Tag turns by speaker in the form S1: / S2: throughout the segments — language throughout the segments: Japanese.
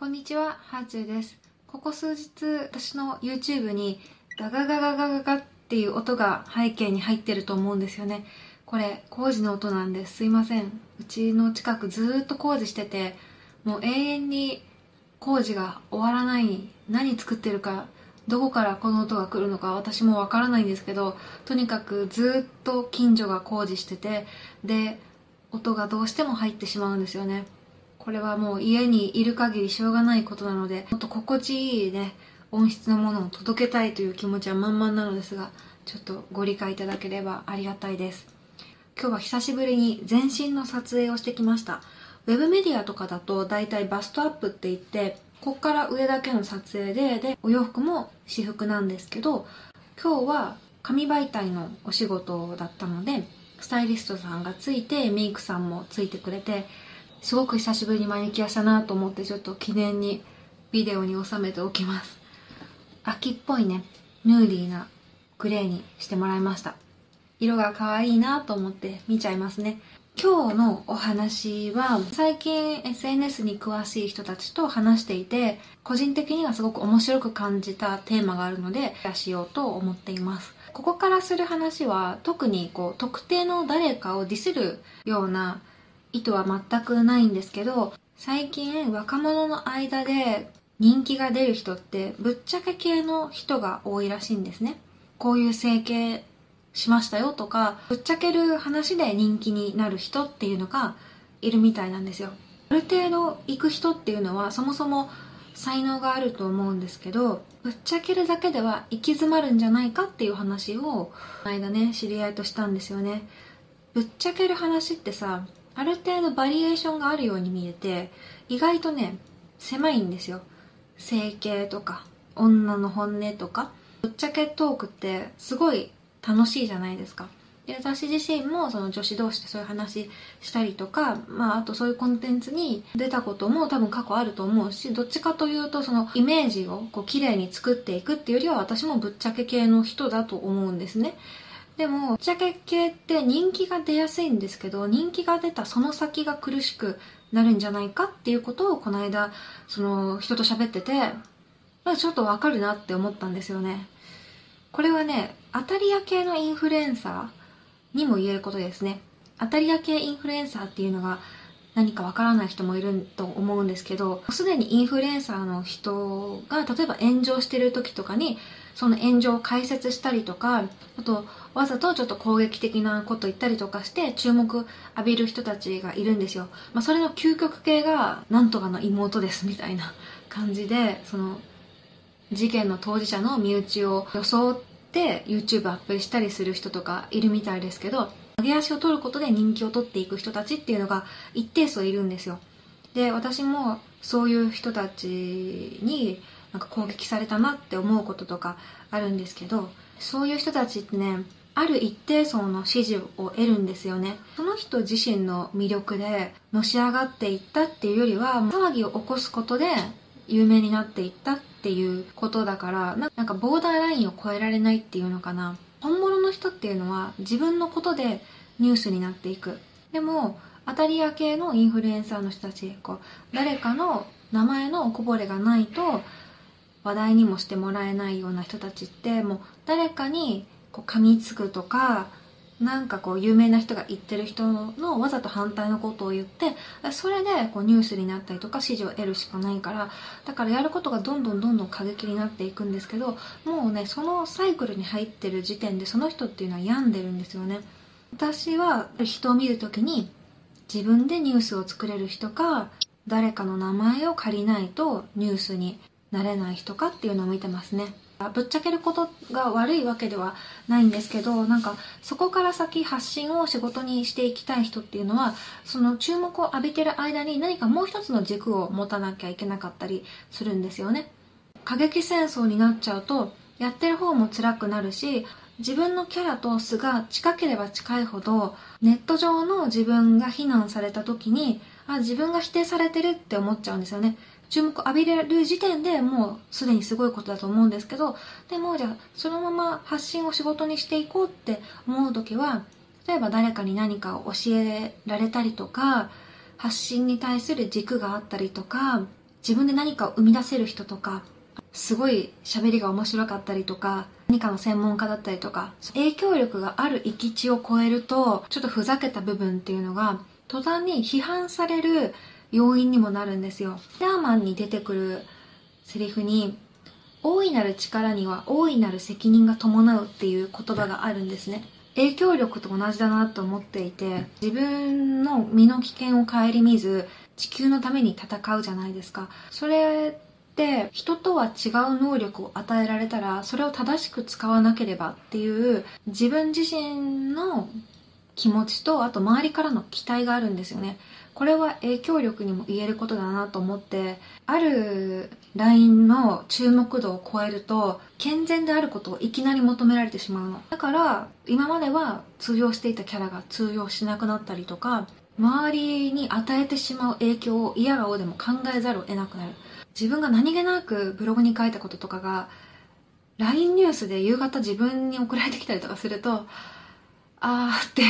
S1: こんにちは、ハーチューです。ここ数日、私の YouTube にガガガガガガガっていう音が背景に入ってると思うんですよね。これ、工事の音なんです。すいません。うちの近くずーっと工事してて、もう永遠に工事が終わらない。何作ってるか、どこからこの音が来るのか私もわからないんですけど、とにかくずーっと近所が工事してて、で、音がどうしても入ってしまうんですよね。これはもう家にいる限りしょうがないことなので、もっと心地いいね、音質のものを届けたいという気持ちは満々なのですが、ちょっとご理解いただければありがたいです。今日は久しぶりに全身の撮影をしてきました。ウェブメディアとかだと大体バストアップって言って、こっから上だけの撮影で、で、お洋服も私服なんですけど、今日は紙媒体のお仕事だったので、スタイリストさんがついて、メイクさんもついてくれて、すごく久しぶりにマニキュアしたなと思ってちょっと記念にビデオに収めておきます。秋っぽいね。ヌーディーなグレーにしてもらいました。色が可愛いなと思って見ちゃいますね。今日のお話は最近 SNS に詳しい人たちと話していて個人的にはすごく面白く感じたテーマがあるのでシェアしようと思っています。ここからする話は特にこう特定の誰かをディスるような意図は全くないんですけど最近若者の間で人気が出る人ってぶっちゃけ系の人が多いらしいんですね。こういう整形しましたよとかぶっちゃける話で人気になる人っていうのがいるみたいなんですよ。ある程度行く人っていうのはそもそも才能があると思うんですけどぶっちゃけるだけでは行き詰まるんじゃないかっていう話をこの間ね知り合いとしたんですよね。ぶっちゃける話ってさある程度バリエーションがあるように見えて意外とね狭いんですよ。整形とか女の本音とか。ぶっちゃけトークってすごい楽しいじゃないですか。で私自身もその女子同士でそういう話したりとか、まあ、あとそういうコンテンツに出たことも多分過去あると思うしどっちかというとそのイメージをこう綺麗に作っていくっていうよりは私もぶっちゃけ系の人だと思うんですね。でもぶっちゃけ系って人気が出やすいんですけど人気が出たその先が苦しくなるんじゃないかっていうことをこの間その人と喋っててまあちょっとわかるなって思ったんですよね。これはね当たり屋系のインフルエンサーにも言えることですね。当たり屋系インフルエンサーっていうのが何かわからない人もいると思うんですけどすでにインフルエンサーの人が例えば炎上してる時とかにその炎上を解説したりとかあとわざとちょっと攻撃的なこと言ったりとかして注目浴びる人たちがいるんですよ、まあ、それの究極系がなんとかの妹ですみたいな感じでその事件の当事者の身内を装って YouTube アップしたりする人とかいるみたいですけど上げ足を取ることで人気を取っていく人たちっていうのが一定数いるんですよ。で私もそういう人たちになんか攻撃されたなって思うこととかあるんですけどそういう人たちってねある一定層の支持を得るんですよね。その人自身の魅力でのし上がっていったっていうよりは騒ぎを起こすことで有名になっていったっていうことだからなんかボーダーラインを越えられないっていうのかな。本物の人っていうのは自分のことでニュースになっていく。でも当たり屋系のインフルエンサーの人たちこう誰かの名前のおこぼれがないと話題にもしてもらえないような人たちってもう誰かにこう噛みつくとかなんかこう有名な人が言ってる人のわざと反対のことを言ってそれでこうニュースになったりとか支持を得るしかないからだからやることがどんどんどんどん過激になっていくんですけどもうねそのサイクルに入ってる時点でその人っていうのは病んでるんですよね。私は人を見るときに自分でニュースを作れる人か誰かの名前を借りないとニュースになれない人かっていうのを見てますね。ぶっちゃけることが悪いわけではないんですけどなんかそこから先発信を仕事にしていきたい人っていうのはその注目を浴びてる間に何かもう一つの軸を持たなきゃいけなかったりするんですよね。過激戦争になっちゃうとやってる方も辛くなるし自分のキャラと素が近ければ近いほどネット上の自分が非難された時にあ自分が否定されてるって思っちゃうんですよね。注目を浴びれる時点でもうすでにすごいことだと思うんですけどでもじゃあそのまま発信を仕事にしていこうって思う時は例えば誰かに何かを教えられたりとか発信に対する軸があったりとか自分で何かを生み出せる人とかすごい喋りが面白かったりとか何かの専門家だったりとか影響力がある域地を超えるとちょっとふざけた部分っていうのが途端に批判される要因にもなるんですよ。スターマンに出てくるセリフに大いなる力には大いなる責任が伴うっていう言葉があるんですね。影響力と同じだなと思っていて自分の身の危険を顧みず地球のために戦うじゃないですか。それって人とは違う能力を与えられたらそれを正しく使わなければっていう自分自身の気持ちとあと周りからの期待があるんですよね。これは影響力にも言えることだなと思ってある LINE の注目度を超えると健全であることをいきなり求められてしまうの。だから今までは通用していたキャラが通用しなくなったりとか周りに与えてしまう影響を嫌顔でも考えざるを得なくなる。自分が何気なくブログに書いたこととかが LINE ニュースで夕方自分に送られてきたりとかするとあーって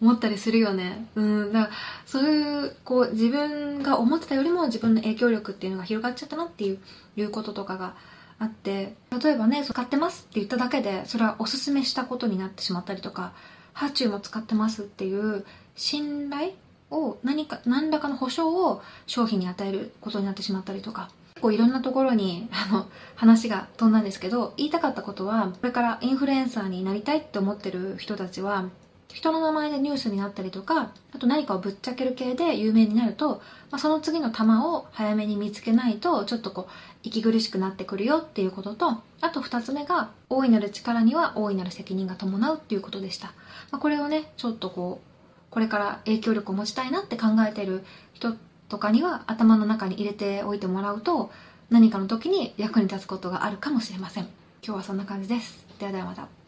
S1: 思ったりするよね。うん。だから、そういう、こう、自分が思ってたよりも自分の影響力っていうのが広がっちゃったなっていう、いうこととかがあって、例えばね、買ってますって言っただけで、それはおすすめしたことになってしまったりとか、ハチューも使ってますっていう信頼を何か、何らかの保証を商品に与えることになってしまったりとか、結構いろんなところに、あの、話が飛んだんですけど、言いたかったことは、これからインフルエンサーになりたいって思ってる人たちは、人の名前でニュースになったりとかあと何かをぶっちゃける系で有名になると、まあ、その次の玉を早めに見つけないとちょっとこう息苦しくなってくるよっていうこととあと2つ目が大いなる力には大いなる責任が伴うっていうことでした、まあ、これをねちょっとこうこれから影響力を持ちたいなって考えてる人とかには頭の中に入れておいてもらうと何かの時に役に立つことがあるかもしれません。今日はそんな感じです。ではではまた。